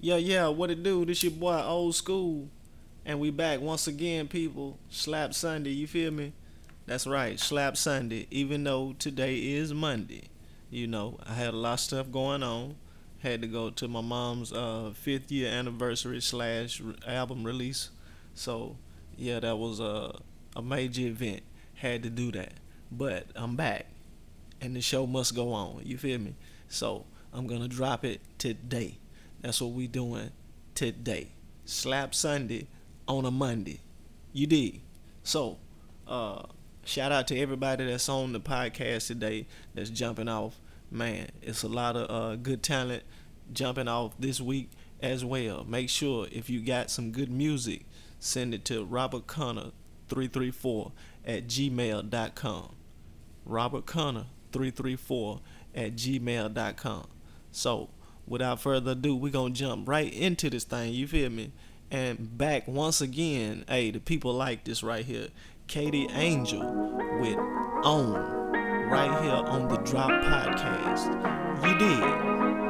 Yeah, yeah, what it do? This your boy Old School. And we back once again, people. Slap Sunday, you feel me? That's right, Slap Sunday, even though today is Monday. You know, I had a lot of stuff going on. Had to go to my mom's uh, fifth year anniversary slash album release. So, yeah, that was a, a major event. Had to do that. But I'm back. And the show must go on. You feel me? So, I'm going to drop it today. That's what we doing today. Slap Sunday on a Monday. You did. So, uh, shout out to everybody that's on the podcast today that's jumping off. Man, it's a lot of uh, good talent jumping off this week as well. Make sure if you got some good music, send it to Robert Connor 334 at gmail.com. Robert Connor 334 at gmail.com. So, without further ado, we're going to jump right into this thing. You feel me? And back once again, hey, the people like this right here. Katie Angel with Own right here on the Drop Podcast. You did.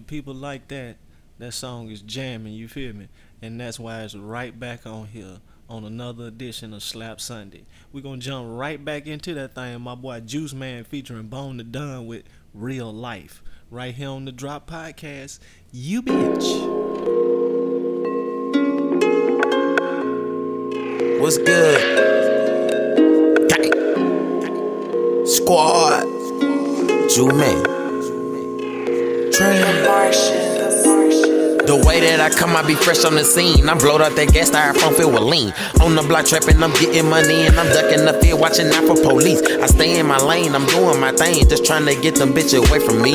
The people like that, that song is jamming, you feel me? And that's why it's right back on here on another edition of Slap Sunday. We're gonna jump right back into that thing. My boy Juice Man featuring Bone the Dunn with Real Life. Right here on the Drop Podcast. You bitch. What's good? Squad. Juice Man. The way that I come, I be fresh on the scene. I'm blowed out that gas styrofoam filled with lean. On the block trapping, I'm getting money and I'm ducking the field, watching out for police. I stay in my lane, I'm doing my thing, just trying to get them bitches away from me.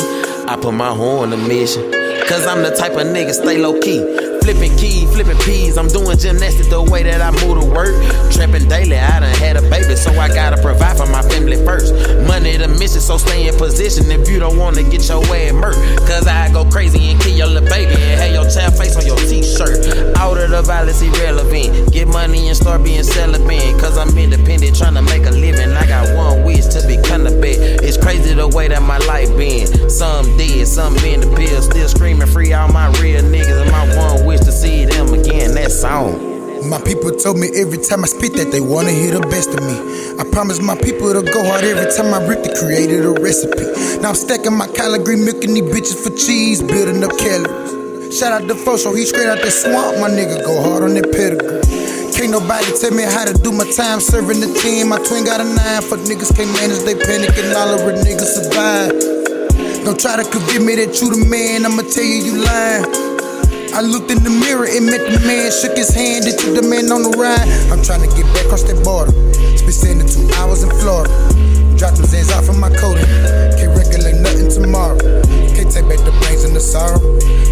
I put my horn on the mission, cause I'm the type of nigga stay low key. Flipping keys, flipping peas. I'm doing gymnastics the way that I move to work. Trapping daily, I done had a baby, so I gotta provide for my family first. Money the mission, so stay in position if you don't wanna get your way murk. Cause I go crazy and kill your little baby and have your child face on your t shirt. Out of the violence irrelevant. Get money and start being celibate. Cause I'm independent, trying to make a living. I got one wish to become a bet. It's crazy the way that my life been. Some dead, some been the pill. Still screaming free all my real niggas and my one wish to see them again. That song. My people told me every time I spit that they wanna hear the best of me. I promise my people to go hard every time I rip the created a recipe. Now I'm stacking my collard green, milking these bitches for cheese, building up calories. Shout out to Fosho, he straight out the swamp, my nigga go hard on that pedigree. Can't nobody tell me how to do my time serving the team. My twin got a nine, for niggas can't manage, they panic and all of the niggas survive. Don't try to convince me that you the man, I'ma tell you you lying. I looked in the mirror and met the man, shook his hand, and you the man on the ride? I'm trying to get back across that border. Spent two hours in Florida. Dropped them Zans off from my coating. Can't regulate nothing tomorrow. Can't take back the brains and the sorrow.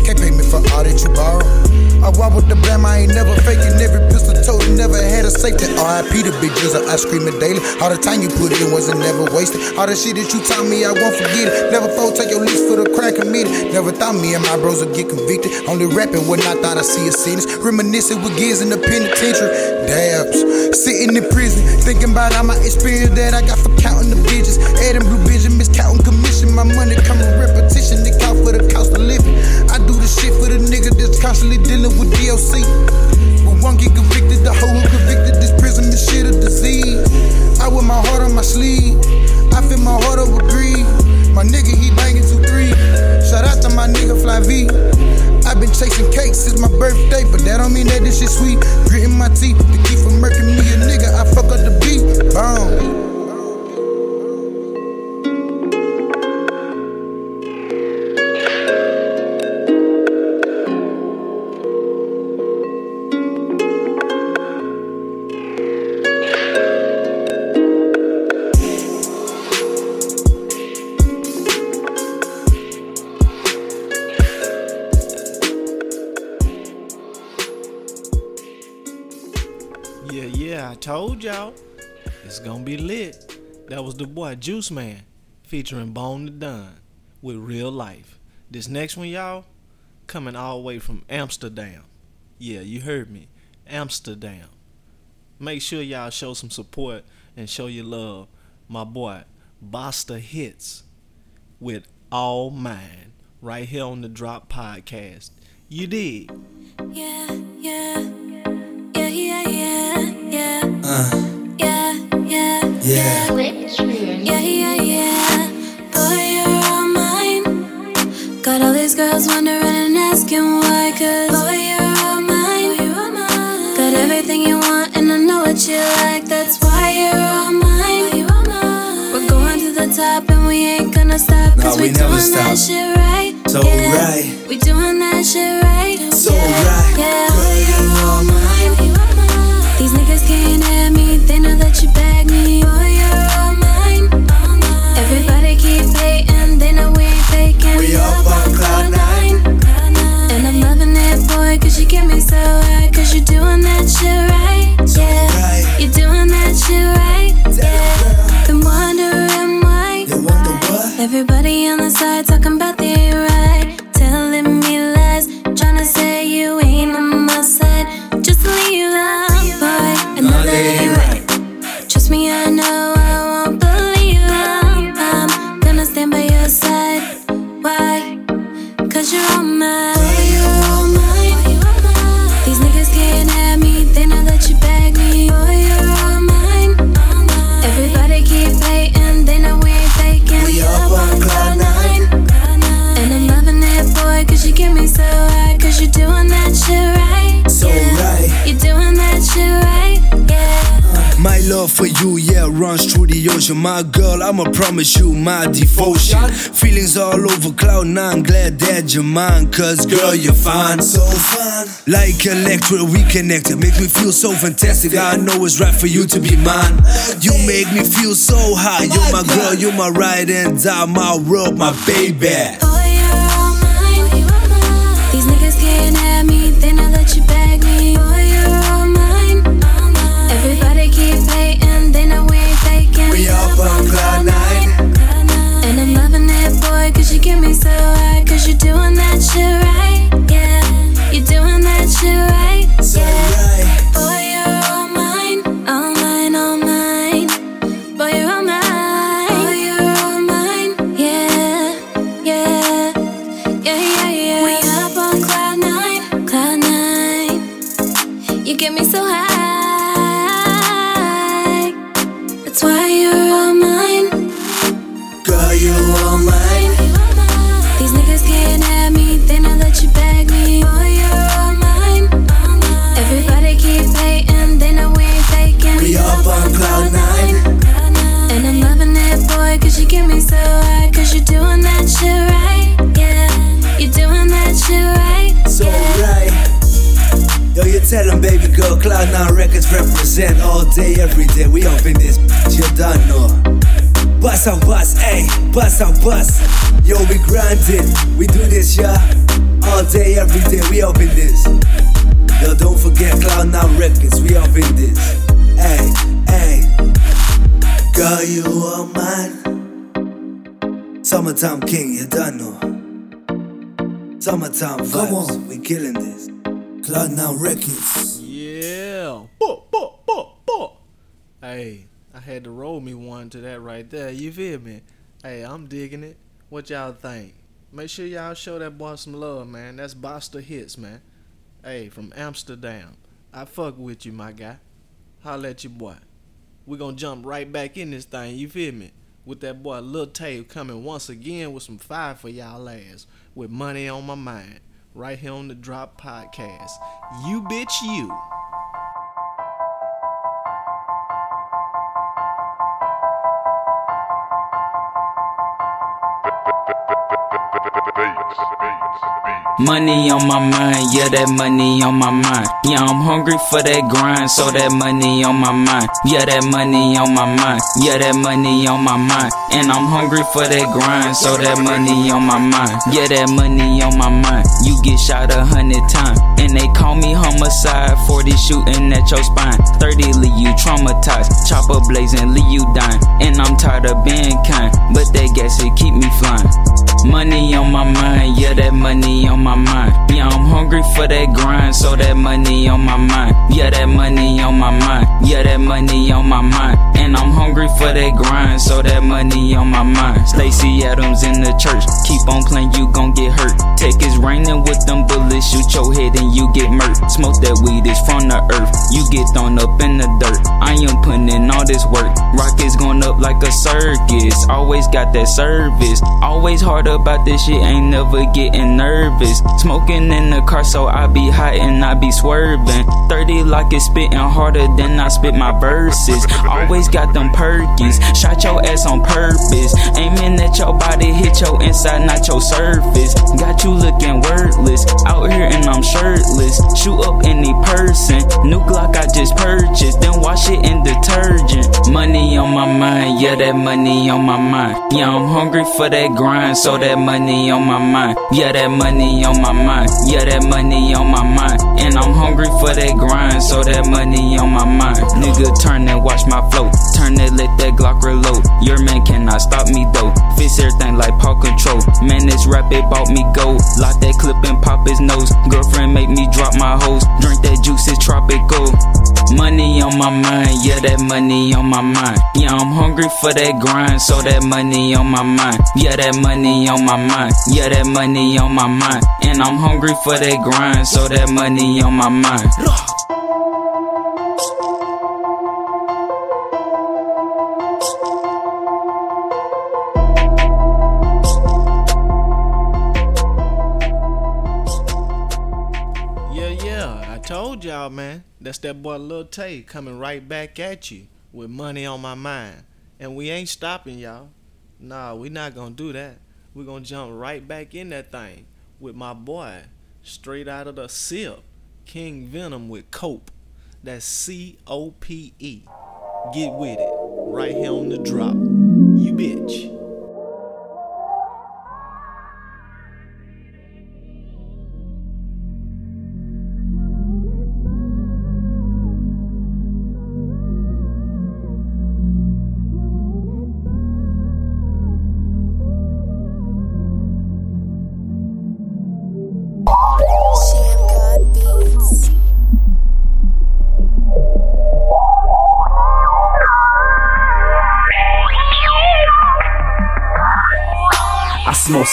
Can't pay me for all that you borrow. I walk with the blam, I ain't never faking. Every pistol told never had a safety. RIP the big drizzle, I scream it daily. All the time you put in wasn't never wasted. All the shit that you taught me, I won't forget it. Never fall, take your lease for the crime committed. Never thought me and my bros would get convicted. Only rapping when I thought I see a sentence. Reminiscing with gigs in the penitentiary. Dabs, sitting in prison, thinking about all my experience that I got for counting the bitches. Adding blue bitches, miscounting commission. My money coming repetition, it count for the cost of living. The shit for the nigga that's constantly dealing with DLC. When one get convicted, the whole convicted. This prison is shit a disease. I wear my heart on my sleeve. I feel my heart over greed. My nigga, he banging two three. Shout out to my nigga Fly V. I've been chasing cakes since my birthday, but that don't mean that this shit sweet. Gritting my teeth to keep from murking me a nigga. I fuck up the beat. Boom. Told y'all it's gonna be lit. That was the boy Juice Man featuring Bone the Don with real life. This next one, y'all, coming all the way from Amsterdam. Yeah, you heard me. Amsterdam. Make sure y'all show some support and show your love. My boy, Basta Hits with All Mine right here on the Drop Podcast. You did. Yeah, yeah, yeah, yeah, yeah. These girls wondering and asking why. Cause boy, you're all mine. Got everything you want, and I know what you like. That's why you're all mine. We're going to the top, and we ain't gonna stop. Cause we, we doing stop. that shit right. So yeah. right. We doing that shit right. So yeah. right. Yeah, doing you, yeah, runs through the ocean. My girl, I'ma promise you my devotion. Feelings all over cloud nine, glad that you're mine. Cause girl, you're fine. So fine. Like electric, we connected. Make me feel so fantastic. I know it's right for you to be mine. You make me feel so high. You're my girl, you're my ride and die, my world, my baby. Get me so high. Cause you're doing that shit right. Yeah, you're doing that shit right. Girl, you are mine. Summertime king, you don't know. Summertime vibes, Come on. we killing this. Cloud Now Records. Yeah. Boop, boop, boop, boop. Hey, I had to roll me one to that right there. You feel me? Hey, I'm digging it. What y'all think? Make sure y'all show that boy some love, man. That's Bosta Hits, man. Hey, from Amsterdam. I fuck with you, my guy. Holla at your boy. We gonna jump right back in this thing, you feel me? With that boy Lil Tay coming once again with some fire for y'all ass. With money on my mind. Right here on the Drop Podcast. You bitch you. Money on my mind, yeah, that money on my mind. Yeah, I'm hungry for that grind, so that money on my mind. Yeah, that money on my mind. Yeah, that money on my mind. And I'm hungry for that grind, so that money on my mind. Yeah, that money on my mind. Get shot a hundred times, and they call me homicide. 40 shooting at your spine, 30 leave you traumatized. Chopper blazing, leave you dying. And I'm tired of being kind, but that gas it keep me flying. Money on my mind, yeah, that money on my mind. Yeah, I'm hungry for that grind, so that money on my mind. Yeah, that money on my mind. Yeah, that money on my mind. And I'm hungry for that grind, so that money on my mind. Stacy Adams in the church, keep on playing, you gon' get hurt. Take is raining with them bullets, shoot your head and you get murked. Smoke that weed is from the earth, you get thrown up in the dirt. I am putting in all this work, rockets going up like a circus. Always got that service, always hard about this shit, ain't never getting nervous. Smoking in the car, so I be hot and I be swerving. 30 like it's spitting harder than I spit my verses. Always got them perkies, shot your ass on purpose. Aiming at your body, hit your inside, not your surface. Got you looking wordless, out here and I'm shirtless. Shoot up any person, new Glock I just purchased, then wash it in detergent. Money on my mind, yeah, that money on my mind. Yeah, I'm hungry for that grind, so that money on my mind. Yeah, that money on my mind. Yeah, that money on my mind. And I'm hungry for that grind, so that money on my mind. Nigga, turn and watch my flow. Turn and let that Glock reload. Your man cannot stop me though. Fix everything like Paw Control. Man, this rap it bought me gold. Lock that clip and pop his nose. Girlfriend make me drop my hose. Drink that juice, it's tropical. Money on my mind, yeah, that money on my mind. Yeah, I'm hungry for that grind, so that money on my mind. Yeah, that money on my mind. Yeah, that money on my mind. And I'm hungry for that grind, so that money on my mind. Yeah, yeah, I told y'all, man. That's that boy Lil Tay coming right back at you with money on my mind. And we ain't stopping, y'all. Nah, we not gonna do that. we gonna jump right back in that thing with my boy, straight out of the SIP, King Venom with Cope. That's C O P E. Get with it. Right here on the drop. You bitch.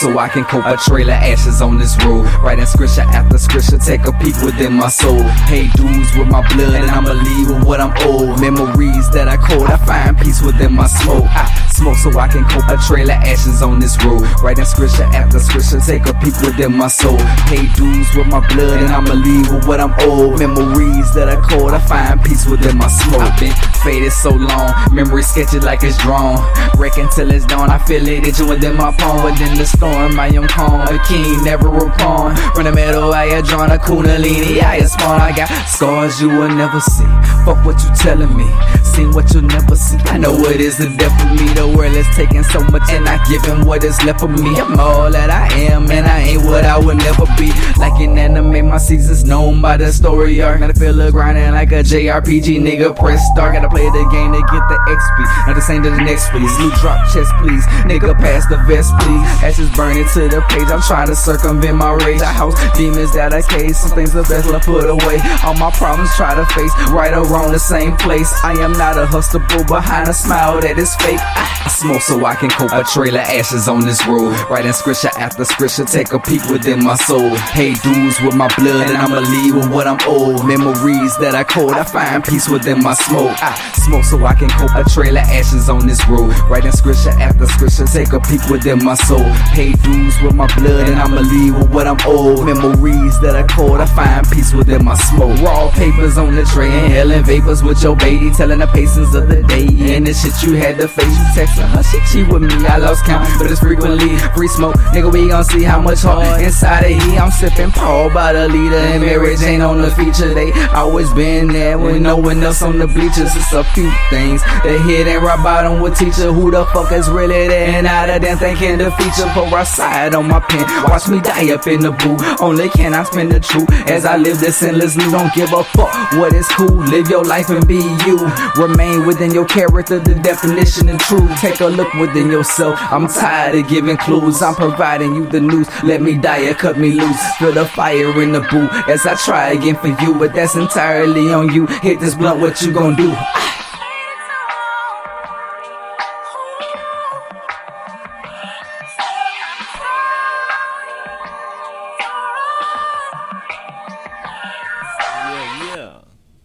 So I can cope. A trailer ashes on this road. Writing scripture after scripture, take a peek within my soul. Hey dudes with my blood, and I'ma leave with what I'm owed. Memories that I code, I find peace within my smoke. I smoke so I can cope. A trailer ashes on this road. Writing scripture after scripture, take a peek within my soul. Hey dudes with my blood, and I'ma leave with what I'm owed. Memories that I code, I find peace within my smoke. I've been faded so long, memory sketchy like it's drawn. Wrecking till it's dawn, I feel it itching within my palm. Within the storm, I am. A king, never a pawn. From the middle, I had drawn a kundalini. I is spawn. I got scars you will never see. Fuck what you telling me. Seen what you'll never see. I know what is the death for me. The world is taking so much and I giving what is left of me. I'm all that I am and I ain't what I would never be. Like an anime, my seasons known by the story arc. Gotta feel a grinding like a JRPG nigga. Press start, gotta play the game to get the XP. Now the same to the next please. New drop chest please. Nigga pass the vest please. Ashes burning to the page. I'm trying to circumvent my rage. I house demons that I cage. Some things the best left put away. All my problems try to face. Right wrong, the same place. I am not a hustler behind a smile that is fake. I smoke so I can cope. A trailer ashes on this road. Writing scripture after scripture. Take a peek within my soul. Hey dudes with my blood and I'ma leave with what I'm old. Memories that I code. I find peace within my smoke. I smoke so I can cope. A trailer ashes on this road. Writing scripture after scripture. Take a peek within my soul. Hey dudes with my blood and I'ma leave with what I'm old. Memories that I code. I find peace within my smoke. Raw papers on the tray. Inhaling vapors with your baby. Telling the patience of the day. And the shit you had to face. You texting her. She cheat with me. I lost count. But it's frequently free smoke. Nigga, we gon' see how much heart inside of he. I'm sipping Paul by the leader. And Mary Jane on the feature. They always been there with no one else on the bleachers. It's a few things. The hit and rock bottom with teacher. Who the fuck is really there? And out of them thinking the feature. Pour outside on my pen. Watch me die up in the booth. Only can I spend the truth as I live this endlessly. Don't give a fuck what is cool. Live your life and be you. Remain within your character, the definition of truth. Take a look within yourself. I'm tired of giving clues. I'm providing you the news. Let me die or cut me loose. Feel the fire in the booth as I try again for you. But that's entirely on you. Hit this blunt, what you gonna do?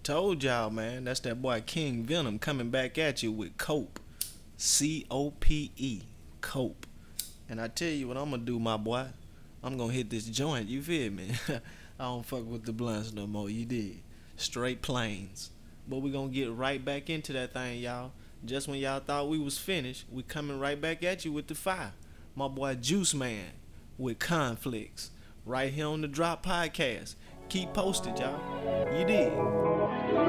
Told y'all, man. That's that boy King Venom coming back at you with Cope. C O P E. Cope. And I tell you what I'm gonna do, my boy. I'm gonna hit this joint, you feel me? I don't fuck with the blunts no more, you did. Straight planes. But we gonna get right back into that thing, y'all. Just when y'all thought we was finished, we coming right back at you with the fire. My boy Juice Man with conflicts. Right here on the Drop Podcast. Keep posted, y'all. You did. I'm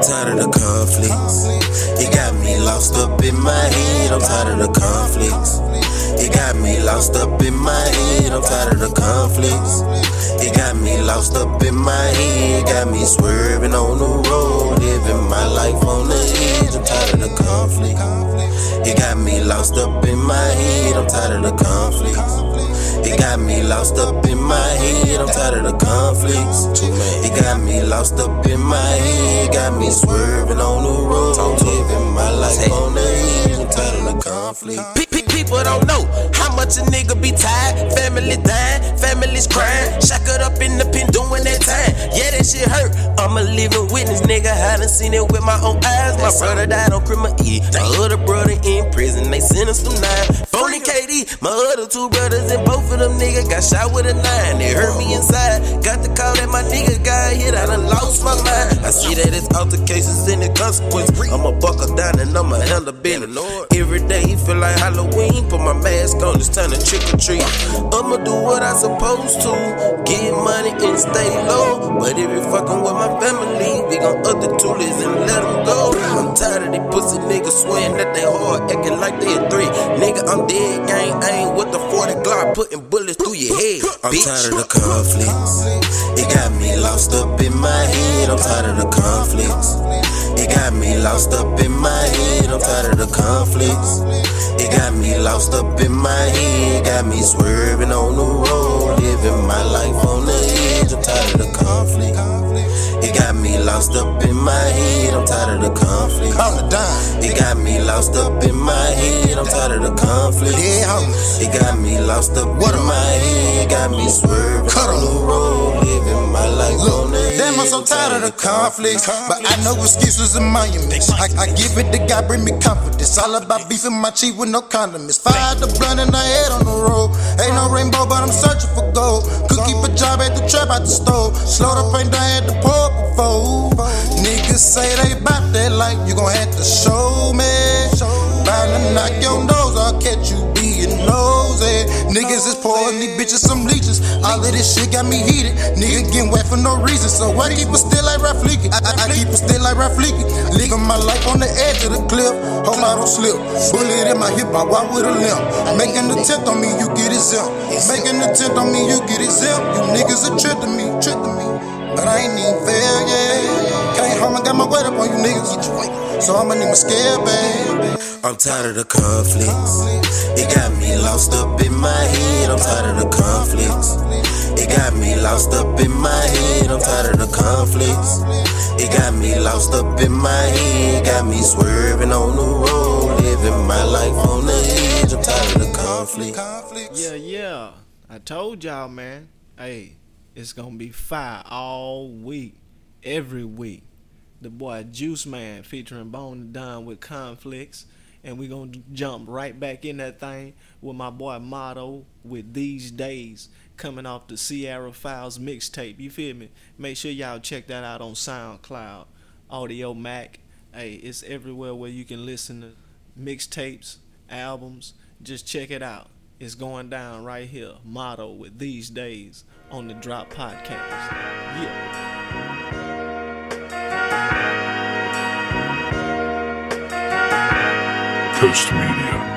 tired of the conflicts. It got me lost up in my head. I'm tired of the conflicts. It got me lost up in my head. I'm tired of the conflicts. It got me lost up in my head. Got me swerving on the road, living my life on the edge. I'm tired of the conflict. It got me lost up in my head. I'm tired of the conflicts. It got me lost up in my head. I'm tired of the conflicts. It got me lost up in my head. Got me swerving on the road, living my life on the edge. I'm tired of the conflict. People don't know how much a nigga be tired. Family dying, families crying. Shackled up in the pen doing that time. Yeah, that shit hurt. I'm a living witness, nigga. I done seen it with my own eyes. My brother died on Christmas Eve. My other brother in prison, they sentenced him nine. Phony KD, my other two brothers and both of them niggas got shot with a nine. They hurt me inside. Got the call that my nigga got hit. I done lost my mind. I see that it's altercations and the consequence. I'ma buckle down and I'ma handle business. Every day he feel like Halloween. Put my mask on, it's time to trick or treat. I'ma do what I supposed to. Get money and stay low. But if you fucking with my family, we gon' up the toolies and let them go. I'm tired of these pussy niggas swearing that they hard, acting like they a three. Nigga, I'm dead, gang. I ain't with the 40 Glock, putting bullets through your head. I'm bitch. tired of the conflicts. It got me lost up in my head. I'm tired of the conflicts. It got me lost up in my head. I'm tired of the conflicts. It got me lost up in my head. Got me swerving on the road, living my life on the edge. I'm tired of the conflict. It got me lost up in my head. I'm tired of the conflict. Calm it down. It got me lost up in my head. I'm tired of the conflict. Yeah. It got me lost up What in my head. Got me swerving Cut on the road, living my life on the Damn, I'm so tired of the conflicts. But I know excuses and monuments. I, I give it to God, bring me confidence. All about beefing my cheek with no condiments. Fire the blunt and I head on the road. Ain't no rainbow, but I'm searching for gold. Could keep a job at the trap out the stove. Slow the paint down at the port before. Niggas say they bout that life, you gon' have to show me. Bound to knock your nose, I'll catch you being nosy. Niggas is pouring these bitches some leeches. All of this shit got me heated. Nigga getting wet for no reason. So I keep it still like Ralph. I, I, I keep it still like Ralph Leakey. Living my life on the edge of the cliff. Hope I don't slip. Bullet in my hip, I walk with a limp. Making an attempt on me, you get exempt. Making an attempt on me, you get exempt. You niggas are tripping me, tripping me. But I ain't even fair, yeah. Came home and got my weight up on you niggas. So I'ma need my scare bag. I'm tired of the conflicts. It got me lost up in my head. I'm tired of the conflicts. It got me lost up in my head. I'm tired of the conflicts. It got me lost up in my head. Got me swerving on the road, living my life on the edge. I'm tired of the conflict. Yeah, yeah. I told y'all, man. Hey, it's gonna be fire all week, every week. The boy Juice Man featuring Bone and Don with conflicts, and we gonna jump right back in that thing with my boy Motto with these days coming off the Sierra Files mixtape. You feel me? Make sure y'all check that out on SoundCloud, Audiomack. Hey, it's everywhere where you can listen to mixtapes, albums. Just check it out. It's going down right here. Motto with these days on the Drop Podcast. Yeah. Coast Media.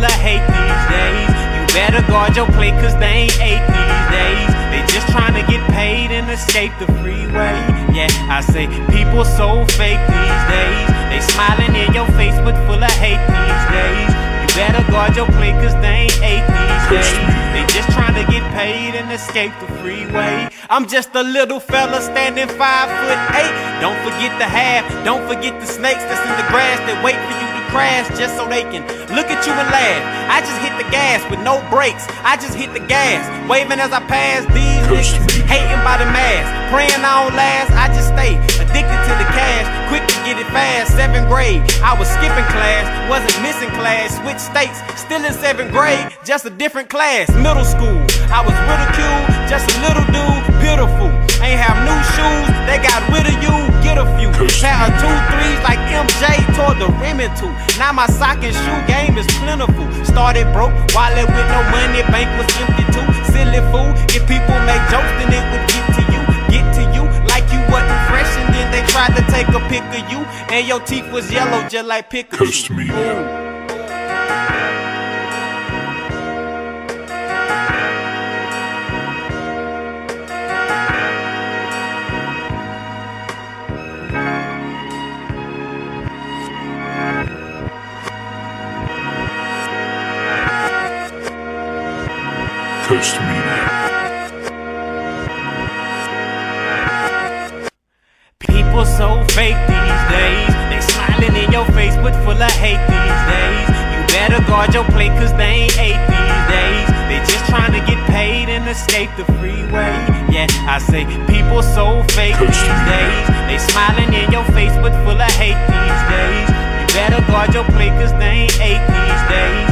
Full of hate these days. You better guard your plate, cause they ain't ate these days. They just trying to get paid and escape the freeway. Yeah, I say people so fake these days. They smiling in your face, but full of hate these days. You better guard your plate, cause they ain't ate these days. They just trying to get paid and escape the freeway. I'm just a little fella standing five foot eight. Don't forget the half, don't forget the snakes that's in the grass that wait for you crash just so they can look at you and laugh. I just hit the gas with no brakes. I just hit the gas, waving as I pass these niggas hating by the mask. Praying I don't last, I just stay addicted to the cash, quick to get it fast. Seventh grade, I was skipping class, wasn't missing class, switched states, still in seventh grade, just a different class. Middle school, I was ridiculed, just a little dude, pitiful. Ain't have new shoes, they got rid of you, get a few. Had a two threes like MJ toward the rim and two. Now my sock and shoe game is plentiful. Started broke, wallet with no money, bank was empty too. Silly fool, if people make jokes, then it would get to you, get to you like you wasn't fresh, and then they tried to take a pic of you, and your teeth was yellow just like Pikachu. Coast Media. Coast Media. People so fake these days. They smiling in your face, but full of hate these days. You better guard your plate, cause they ain't ate these days. They just trying to get paid and escape the freeway. Yeah, I say people so fake these days. They smiling in your face, but full of hate these days. You better guard your plate, cause they ain't ate these days.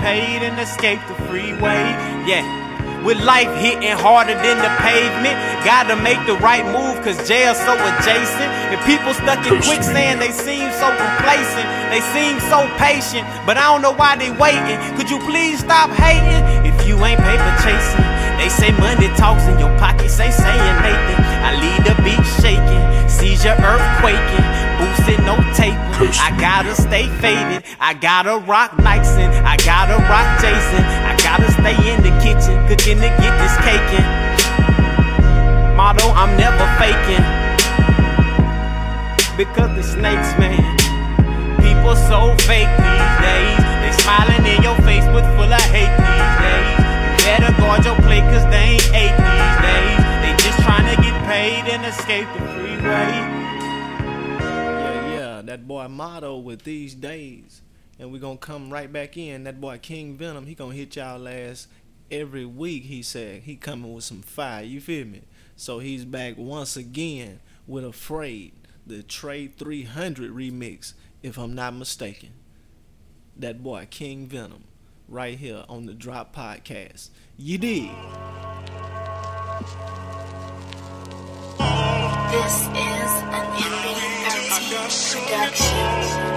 Paid and escape the freeway. Yeah. With life hitting harder than the pavement, gotta make the right move cause jail's so adjacent. And people stuck in quicksand, they seem so complacent, they seem so patient, but I don't know why they waiting. Could you please stop hating if you ain't paper chasing? They say money talks in your pockets, ain't saying Nathan. I leave the beat shaking, earthquaking, boosting no taping. I gotta stay faded, I gotta rock and I gotta rock Jason, I gotta stay in the kitchen, cooking to get this caking. Motto, I'm never faking. Because the snakes, man. People so fake these days. They smiling in your face, but full of hate these days. You better guard your plate, cause they ain't ate these days. They just trying to get paid and escape the freeway. That boy motto with these days. And we're gonna come right back in. That boy King Venom, he gonna hit y'all ass every week, he said. He coming with some fire, you feel me? So he's back once again with Afraid, the Trade 300 remix, if I'm not mistaken. That boy King Venom, right here on the Drop Podcast. You did. This is an MB13 production.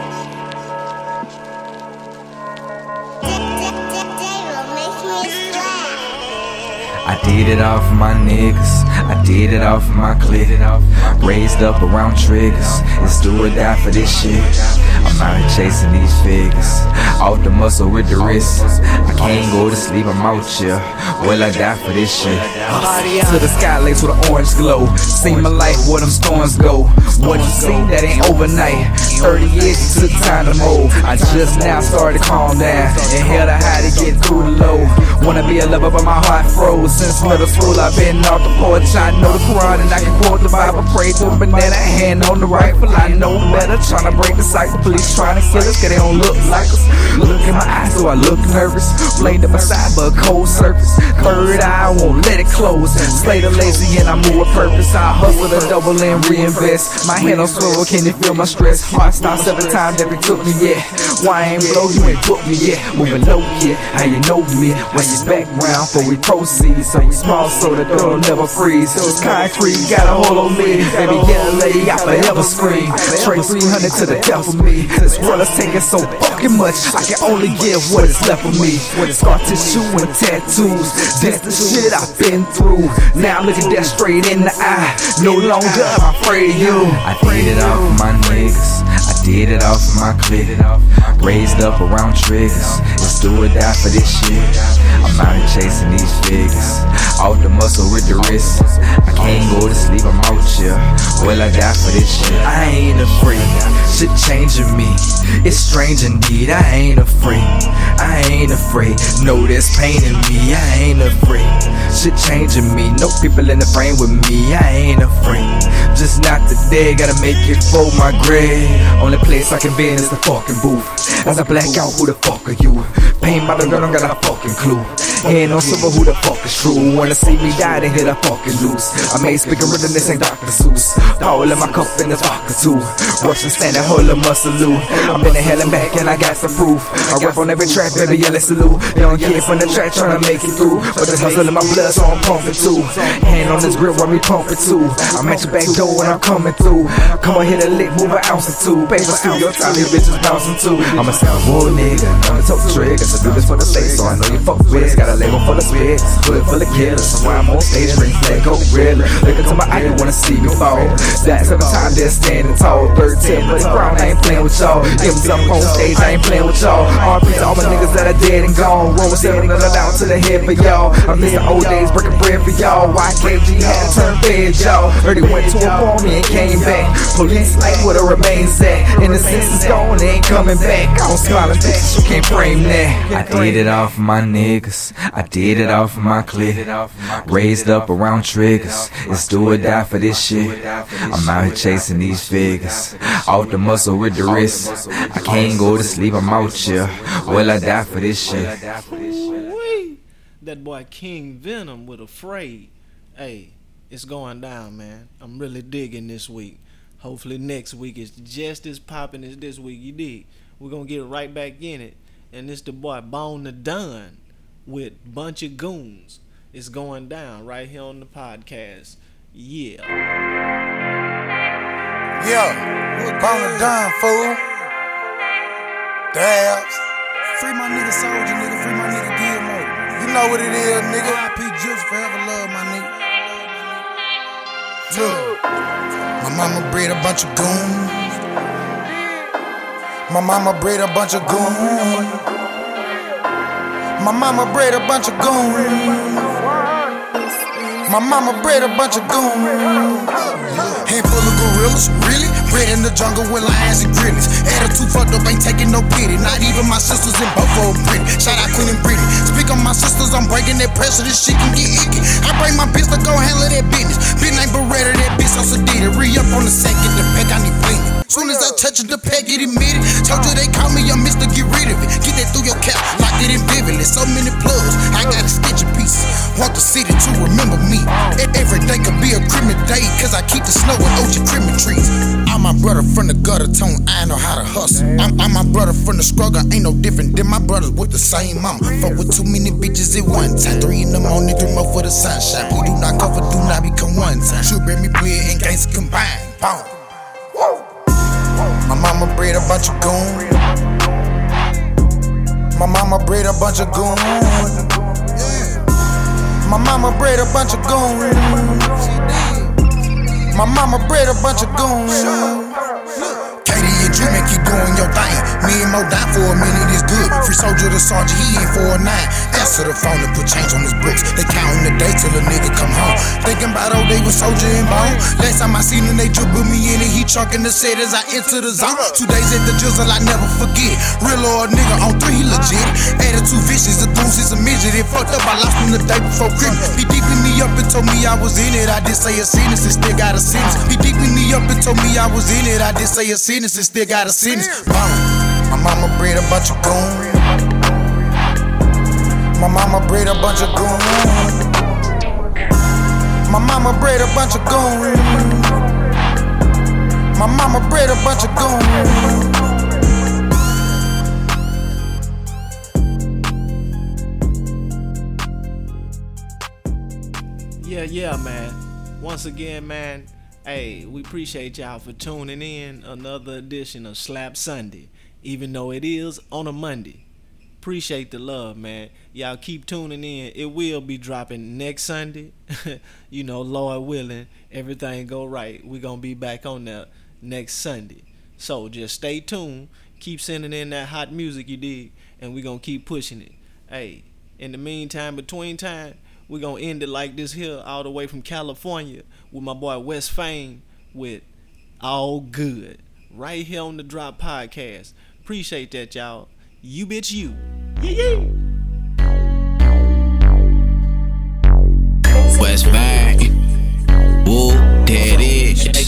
I did it off my niggas. I did it off my clique. Raised up around triggers. It's do or die for this shit. I'm out chasing these figures. Off the muscle with the wrist. I can't go to sleep, I'm out here. I die for this shit? To the sky lakes with an orange glow. See my light where them storms go. What you seen, that ain't overnight. 30 years, it took time to mold. I just now started to calm down. Inhale the high to get through the low. Wanna be a lover, but my heart froze. Since middle school, I've been off the porch. I know the Quran and I can quote the Bible. Pray to a banana hand on the rifle. I know better. Trying to break the cycle. Police trying to kill us, cause they don't look like us. Look in my eyes, so I look nervous. Blade to my side, but cold surface. Third eye, won't let it close. Slay the lazy and I move with purpose. I hustle to double and reinvest. My head on swivel, can you feel my stress? Heart stop seven times, never took me yet. Why I ain't blow, you ain't book me yet. Moving low yet, how you know me? What's your background before we proceed? So we small, so the door never freeze. It's concrete, got a hold on me. Baby, yeah, lady, I forever scream. Trade 300 to the death of me. This world is taking so fucking much. I can only give what is left of me. Scar tissue and tattoos. That's the shit I've been through. Now I'm looking death straight in the eye. No longer am afraid of you. I did it all for my niggas. I did it for my clique. Raised up around triggers. It's do or die for this shit. I'm out here chasing these figures. Off the muscle with the wrist. I can't go to sleep, I'm out here. Will I die for this shit? I ain't afraid. Shit changing me. It's strange indeed. I ain't afraid. I ain't afraid. No, there's pain in me. I ain't afraid. Shit changing me. No people in the frame with me. I ain't afraid. Just not today. Gotta make it for my grave. Only place I can be in is the fucking booth. As I black out, who the fuck are you? Pain by the gun, don't got a fucking clue. Ain't no silver, who the fuck is true? Wanna see me die, then hit a fucking loose. I may speak a rhythm, this ain't Dr. Seuss. Paul in my cup and the vodka too. Russian standing, hold a muscle loo. I'm in the hell and back and I got some proof. I rap on every track, baby, yeah, let's salute. Young kid from the track trying to make it through. But there's hustle in my blood, so I'm pumping too. Hand on this grip while me pumping too. I'm at your back door when I'm coming through. Come on, hit a lick, move an ounce or two. Paper studio time, these bitches bouncing too. I'm a sound nigga, I'm a trigger. So do this for the state, so I know you fuck with it. Got a label full of spits, hood full of killers. So I'm on stage, ring flag, go really. Look into my eye, you wanna see me fall. That's every time they're standing tall. 13, but the crown, I ain't playing with y'all. Give them something on stage, I ain't playing with y'all. RP to all my niggas that are dead and gone. Rolling seven and down to the head for y'all. I miss the old days, breaking bread for y'all. YKG had to turn fed, y'all. Heard he went to a farm and came back. Police like where the remains at. Innocence is gone, they ain't coming back. I don't pictures, you can't frame that. I did it off my niggas. I did it off my clique. Raised up around triggers. It's do or die for this shit. I'm out here chasing these figures. Off the muscle with the wrist. I can't go to sleep, I'm out here. Will I die for this shit? Woo-wee. That boy King Venom with Afraid. Hey, it's going down, man. I'm really digging this week. Hopefully next week is just as popping as this week. You did. We're gonna get right back in it. And it's the boy Bone the Dun with Bunch of Goons. It's going down right here on the podcast. Yeah. Yeah, Bone the Dun, fool. Dabs. Free my nigga Soldier, nigga. Free my nigga Gilmore. You know what it is, nigga. IP Juice forever love my nigga. Look, my mama bred a bunch of goons. My mama bred a bunch of goons. My mama bred a bunch of goons. My mama bred a bunch of goons. Handful of gorillas, really? Bred in the jungle with lions and grillies. Attitude fucked up, ain't taking no pity. Not even my sisters in of pretty. Shout out Queen and Brittany. Speak on my sisters, I'm breaking that pressure. This shit can get icky. I bring my bitch to go handle that business. Bitch ain't Beretta, that bitch did it. Re up on the get the peck, I need bling. Soon as I touch it, the pack get admitted. Told you they call me, I'm Mr. Get rid of it. Get that through your cap, lock it in vividly. So many plugs, I got a stitch of pieces. Want the city to remember me. E- Every day could be a criminal day, cause I keep the snow and OG criminal trees. I'm my brother from the gutter tone, I know how to hustle. I'm, I'm my brother from the struggle, ain't no different than my brothers with the same mama. Fuck with too many bitches at one time. Three in the morning, three more for the sunshine. We do not cover, do not become one time. Shoot, bring me bread and gangsta combined. Boom. My mama bred a bunch of goons. My mama bred a bunch of goons. My mama bred a bunch of goons. My mama bred a bunch of goons. Katie Dreamin' keep doing your thing. Me and Mo die for a minute, it's good. Free soldier to sergeant, he in for a nine. Answer the phone and put change on his books. They counting the days till a nigga come home. Thinking about old day with soldier and bone. Last time I seen him, they dribbled me in and he chunking the set as I enter the zone. Two days at the jizzle, I never forget. Real old nigga on three, he legit. Attitude vicious, the deuce is a midget. It fucked up, I lost him the day before Christmas. He deeping me up and told me I was in it. I did say a sentence and still got a sentence. He deeping me up and told me I was in it. I did say a sentence and still got a sentence. Boom. My mama bred a bunch of goons. My mama bred a bunch of goons. My mama bred a bunch of goons. My mama bred a bunch of goons. Yeah, yeah, man. Once again, man, hey, we appreciate y'all for tuning in another edition of Slap Sunday, even though it is on a Monday. Appreciate the love, man. Y'all keep tuning in. It will be dropping next Sunday. you know, Lord willing, everything go right. we to be back on there next Sunday. So just stay tuned. Keep sending in that hot music you dig, and we to keep pushing it. Hey, in the meantime, between time, we gonna end it like this here, all the way from California, with my boy West Fame with All Good, right here on the Drop Podcast. Appreciate that, y'all. You bitch, you. Yeah, yeah. West Bank.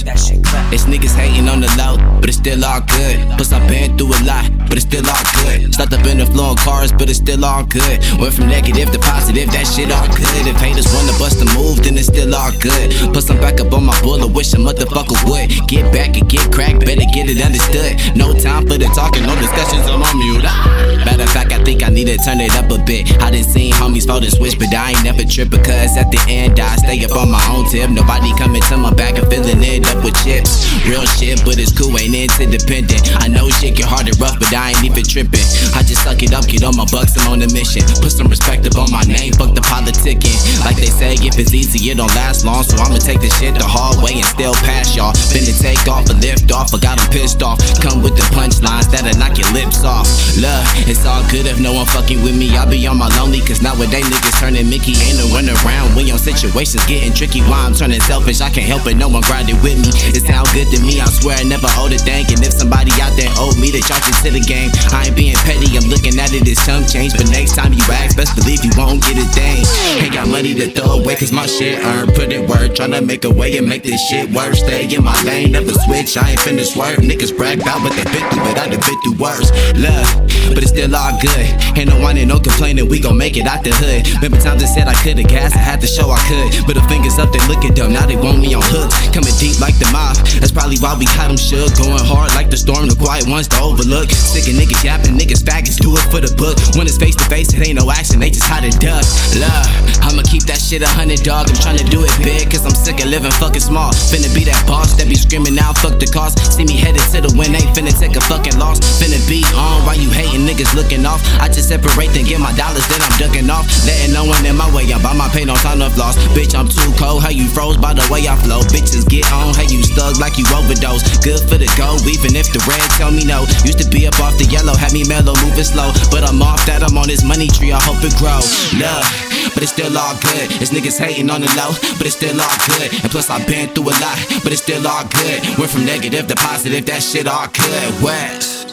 Woo, there it is. It's niggas hating on the low, but it's still all good. Plus, I've been through a lot, but it's still all good. Stuck up in the flowing cars, but it's still all good. Went from negative to positive, that shit all good. If haters wanna bust a move, then it's still all good. Plus, I'm back up on my bullet, wish a motherfucker would. Get back and get cracked, better get it understood. No time for the talking, no discussions, I'm on mute. Ah. Matter of fact, I think I need to turn it up a bit. I done seen homies fold and switch, but I ain't never trip because at the end I stay up on my own tip. Nobody coming to my back and filling it with chips. Real shit, but it's cool, ain't interdependent. I know shit get hard and rough, but I ain't even tripping. I just suck it up, get on my bucks, I'm on a mission. Put some respect up on my name, fuck the politicking. Like they say, if it's easy, it don't last long. So I'ma take this shit the hard way and still pass y'all. Finna take off a lift off, I got got 'em pissed off. Come with the punchlines that'll knock your lips off. Love, it's all good if no one fucking with me. I'll be on my lonely, cause nowadays niggas turning Mickey. Ain't no run around when your situation's getting tricky. Why I'm turning selfish, I can't help it, no one grinding with me. It sound good to me, I swear I never owed a thing. And if somebody out there owed me, to charge it to the game. I ain't being petty, I'm looking at it as some change. But next time you ask, best believe you won't get a thing. Ain't got money to throw away, cause my shit earned. Put in work, tryna make a way and make this shit work. Stay in my lane, never switch, I ain't finna swerve. Niggas brag about what they been through, but I done been through worse. Love, but it's still all good. Ain't no whining, no complaining, we gon' make it out the hood. Remember times I said I could've gas, I had to show I could. But the fingers up, they looking dumb, now they want me on hooks. Coming deep like that's probably why we got them shook. Going hard like the storm, the quiet ones to overlook. Sick of niggas yapping, niggas faggots, do it for the book. When it's face to face, it ain't no action, they just hide it dust. Love, I'ma keep that shit a hundred dog. I'm tryna do it big, cause I'm sick of living fucking small. Finna be that boss that be screaming out, fuck the cost. See me headed to the win, ain't finna take a fucking loss. Finna be on while you hating niggas looking off. I just separate, then get my dollars, then I'm ducking off. Letting no one in my way, I buy my pain, no time to floss. Bitch, I'm too cold, how you froze by the way I flow. Bitches get on, you stuck like you overdose. Good for the go even if the red tell me no. Used to be up off the yellow, had me mellow, moving slow. But I'm off that, I'm on this money tree, I hope it grow. Love, but it's still all good. It's niggas hating on the low, but it's still all good. And plus, I've been through a lot, but it's still all good. Went from negative to positive, that shit all good. What?